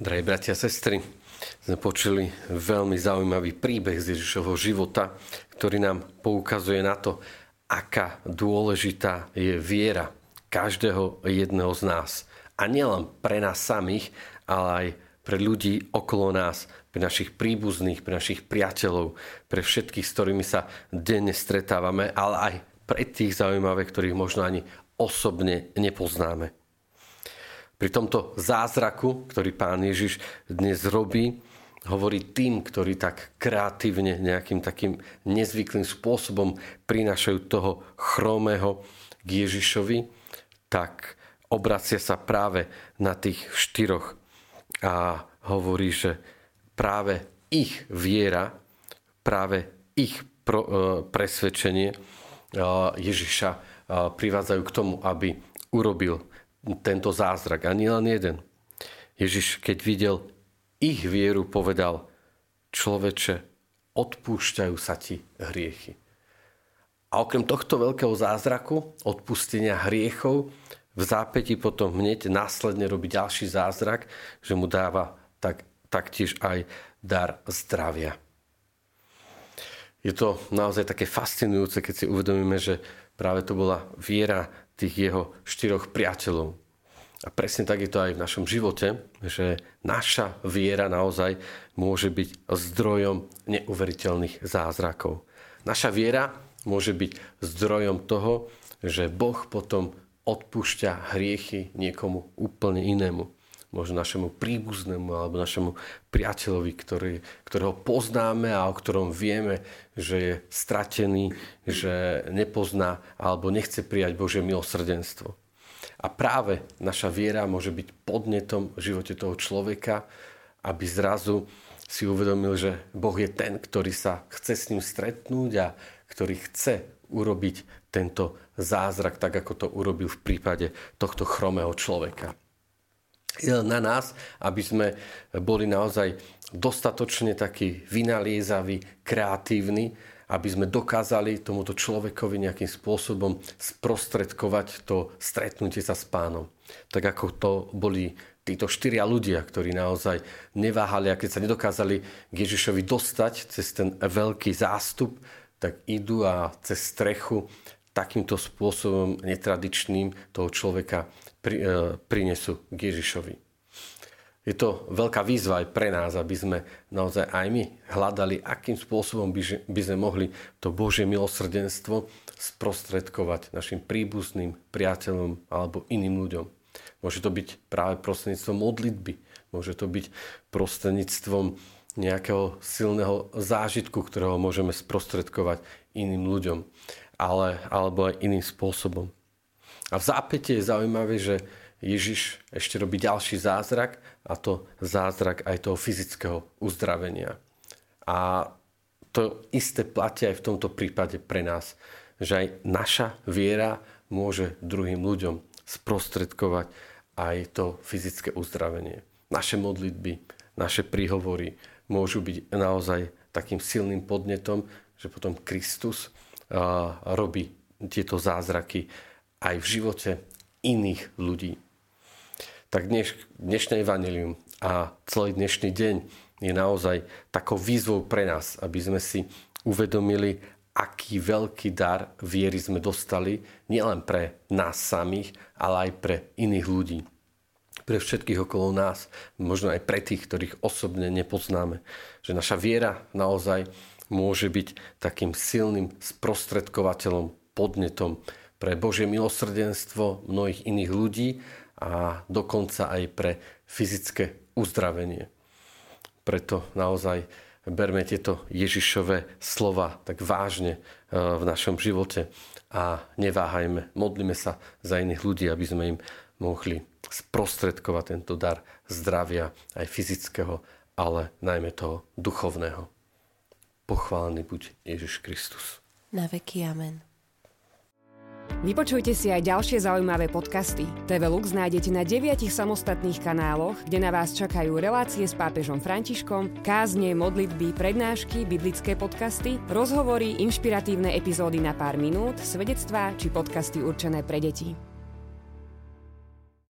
Drahí bratia a sestry, sme počuli veľmi zaujímavý príbeh z Ježišovho života, ktorý nám poukazuje na to, aká dôležitá je viera každého jedného z nás. A nielen pre nás samých, ale aj pre ľudí okolo nás, pre našich príbuzných, pre našich priateľov, pre všetkých, s ktorými sa denne stretávame, ale aj pre tých zaujímavých, ktorých možno ani osobne nepoznáme. Pri tomto zázraku, ktorý pán Ježiš dnes robí, hovorí tým, ktorí tak kreatívne, nejakým takým nezvyklým spôsobom prinášajú toho chromého k Ježišovi, tak obracia sa práve na tých štyroch a hovorí, že práve ich viera, práve ich e, presvedčenie e, Ježiša e, privádzajú k tomu, aby urobil tento zázrak. Ani len jeden. Ježiš, keď videl ich vieru, povedal, človeče, odpúšťajú sa ti hriechy. A okrem tohto veľkého zázraku, odpustenia hriechov, v zápäti potom hneď následne robí ďalší zázrak, že mu dáva tak, taktiež aj dar zdravia. Je to naozaj také fascinujúce, keď si uvedomíme, že práve to bola viera tých jeho štyroch priateľov. A presne tak je to aj v našom živote, že naša viera naozaj môže byť zdrojom neuveriteľných zázrakov. Naša viera môže byť zdrojom toho, že Boh potom odpúšťa hriechy niekomu úplne inému. Možno našemu príbuznému alebo našemu priateľovi, ktorý, ktorého poznáme a o ktorom vieme, že je stratený, že nepozná alebo nechce prijať Božie milosrdenstvo. A práve naša viera môže byť podnetom v živote toho človeka, aby zrazu si uvedomil, že Boh je ten, ktorý sa chce s ním stretnúť a ktorý chce urobiť tento zázrak, tak ako to urobil v prípade tohto chromého človeka. Na nás, aby sme boli naozaj dostatočne takí vynaliezaví, kreatívni, aby sme dokázali tomuto človekovi nejakým spôsobom sprostredkovať to stretnutie sa s pánom. Tak ako to boli títo štyria ľudia, ktorí naozaj neváhali a keď sa nedokázali k Ježišovi dostať cez ten veľký zástup, tak idú a cez strechu takýmto spôsobom netradičným toho človeka pri, e, prinesú k Ježišovi je to veľká výzva aj pre nás, aby sme naozaj aj my hľadali, akým spôsobom by, by sme mohli to Božie milosrdenstvo sprostredkovať našim príbuzným, priateľom alebo iným ľuďom. Môže to byť práve prostredníctvom modlitby, môže to byť prostredníctvom nejakého silného zážitku, ktorého môžeme sprostredkovať iným ľuďom, ale, alebo aj iným spôsobom. A v zápäte je zaujímavé, že Ježiš ešte robí ďalší zázrak a to zázrak aj toho fyzického uzdravenia. A to isté platia aj v tomto prípade pre nás, že aj naša viera môže druhým ľuďom sprostredkovať aj to fyzické uzdravenie. Naše modlitby, naše príhovory môžu byť naozaj takým silným podnetom, že potom Kristus robí tieto zázraky aj v živote iných ľudí tak dneš, dnešné evanelium a celý dnešný deň je naozaj takou výzvou pre nás, aby sme si uvedomili, aký veľký dar viery sme dostali nielen pre nás samých, ale aj pre iných ľudí. Pre všetkých okolo nás, možno aj pre tých, ktorých osobne nepoznáme. Že naša viera naozaj môže byť takým silným sprostredkovateľom, podnetom pre Božie milosrdenstvo mnohých iných ľudí a dokonca aj pre fyzické uzdravenie. Preto naozaj berme tieto Ježišové slova tak vážne e, v našom živote a neváhajme, modlíme sa za iných ľudí, aby sme im mohli sprostredkovať tento dar zdravia, aj fyzického, ale najmä toho duchovného. Pochválený buď Ježiš Kristus. Na veky amen. Vypočujte si aj ďalšie zaujímavé podcasty. TV Lux nájdete na deviatich samostatných kanáloch, kde na vás čakajú relácie s pápežom Františkom, kázne, modlitby, prednášky, biblické podcasty, rozhovory, inšpiratívne epizódy na pár minút, svedectvá či podcasty určené pre deti.